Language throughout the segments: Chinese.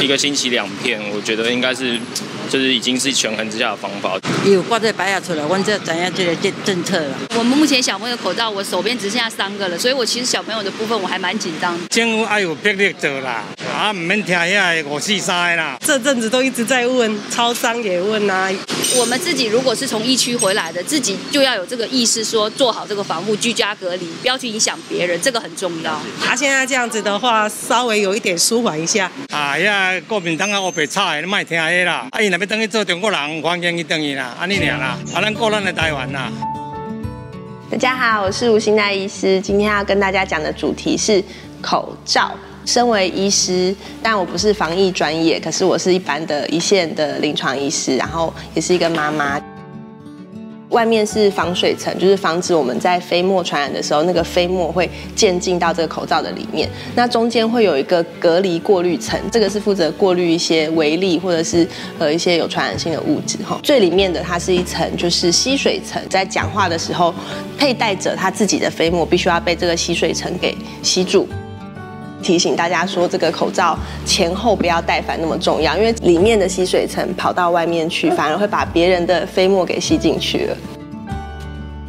一个星期两片，我觉得应该是就是已经是权衡之下的方法。有挂在白牙出来，我这怎样这个政政策了？我们目前小朋友口罩，我手边只剩下三个了，所以我其实小朋友的部分我还蛮紧张。政府爱有魄力做啦，啊，唔免听遐个五四三啦。这阵子都一直在问，超商也问啊。我们自己如果是从疫区回来的，自己就要有这个意识，说做好这个防护，居家隔离，不要去影响别人，这个很重要。他、啊、现在这样子的话，稍微有一点舒缓一下。啊呀，国民党啊，我白吵，你莫听遐啦。要等于做中国人，欢迎伊等于啦，安尼尔啦，啊，咱过咱的台湾啦。大家好，我是吴欣奈医师，今天要跟大家讲的主题是口罩。身为医师，但我不是防疫专业，可是我是一般的一线的临床医师，然后也是一个妈妈。外面是防水层，就是防止我们在飞沫传染的时候，那个飞沫会渐进到这个口罩的里面。那中间会有一个隔离过滤层，这个是负责过滤一些微粒或者是呃一些有传染性的物质哈。最里面的它是一层就是吸水层，在讲话的时候，佩戴者他自己的飞沫必须要被这个吸水层给吸住。提醒大家说，这个口罩前后不要戴反那么重要，因为里面的吸水层跑到外面去，反而会把别人的飞沫给吸进去了。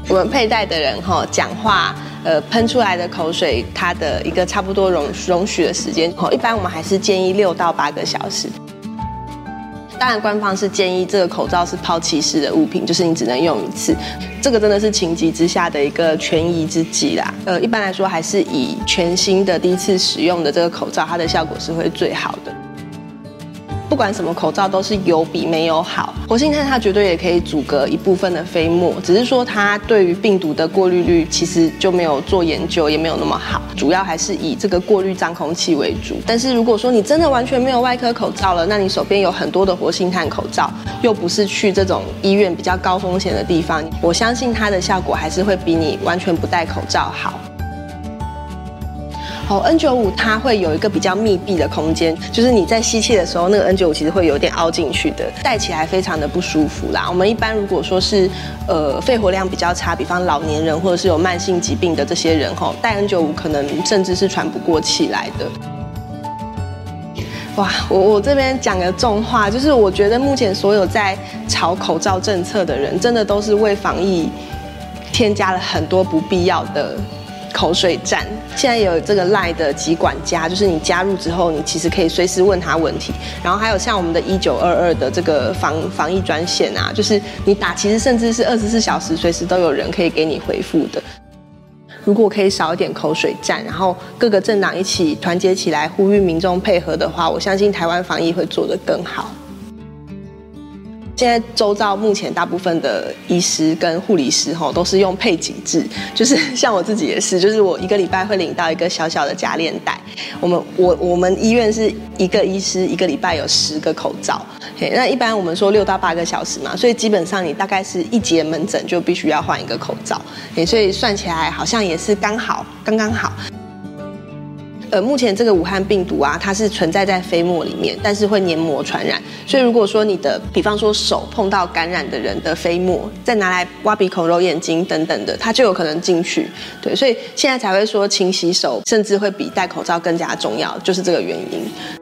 我们佩戴的人哈，讲话呃喷出来的口水，它的一个差不多容容许的时间，一般我们还是建议六到八个小时。当然，官方是建议这个口罩是抛弃式的物品，就是你只能用一次。这个真的是情急之下的一个权宜之计啦。呃，一般来说还是以全新的第一次使用的这个口罩，它的效果是会最好的。不管什么口罩都是有比没有好。活性炭它绝对也可以阻隔一部分的飞沫，只是说它对于病毒的过滤率其实就没有做研究，也没有那么好。主要还是以这个过滤脏空气为主。但是如果说你真的完全没有外科口罩了，那你手边有很多的活性炭口罩，又不是去这种医院比较高风险的地方，我相信它的效果还是会比你完全不戴口罩好。哦，N95 它会有一个比较密闭的空间，就是你在吸气的时候，那个 N95 其实会有点凹进去的，戴起来非常的不舒服啦。我们一般如果说是呃肺活量比较差，比方老年人或者是有慢性疾病的这些人，吼，戴 N95 可能甚至是喘不过气来的。哇，我我这边讲个重话，就是我觉得目前所有在炒口罩政策的人，真的都是为防疫添加了很多不必要的。口水战，现在有这个赖的疾管家，就是你加入之后，你其实可以随时问他问题。然后还有像我们的一九二二的这个防防疫专线啊，就是你打，其实甚至是二十四小时随时都有人可以给你回复的。如果可以少一点口水战，然后各个政党一起团结起来，呼吁民众配合的话，我相信台湾防疫会做得更好。现在周遭目前大部分的医师跟护理师哈都是用配给制，就是 像我自己也是，就是我一个礼拜会领到一个小小的夹链袋。我们我我们医院是一个医师一个礼拜有十个口罩，嘿那一般我们说六到八个小时嘛，所以基本上你大概是一节门诊就必须要换一个口罩，所以算起来好像也是刚好刚刚好。呃，目前这个武汉病毒啊，它是存在在飞沫里面，但是会黏膜传染。所以如果说你的，比方说手碰到感染的人的飞沫，再拿来挖鼻孔、揉眼睛等等的，它就有可能进去。对，所以现在才会说勤洗手，甚至会比戴口罩更加重要，就是这个原因。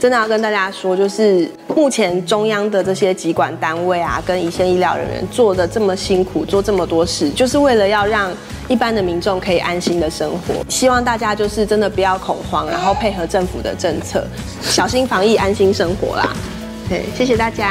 真的要跟大家说，就是目前中央的这些疾管单位啊，跟一线医疗人员做的这么辛苦，做这么多事，就是为了要让一般的民众可以安心的生活。希望大家就是真的不要恐慌，然后配合政府的政策，小心防疫，安心生活啦。对，谢谢大家。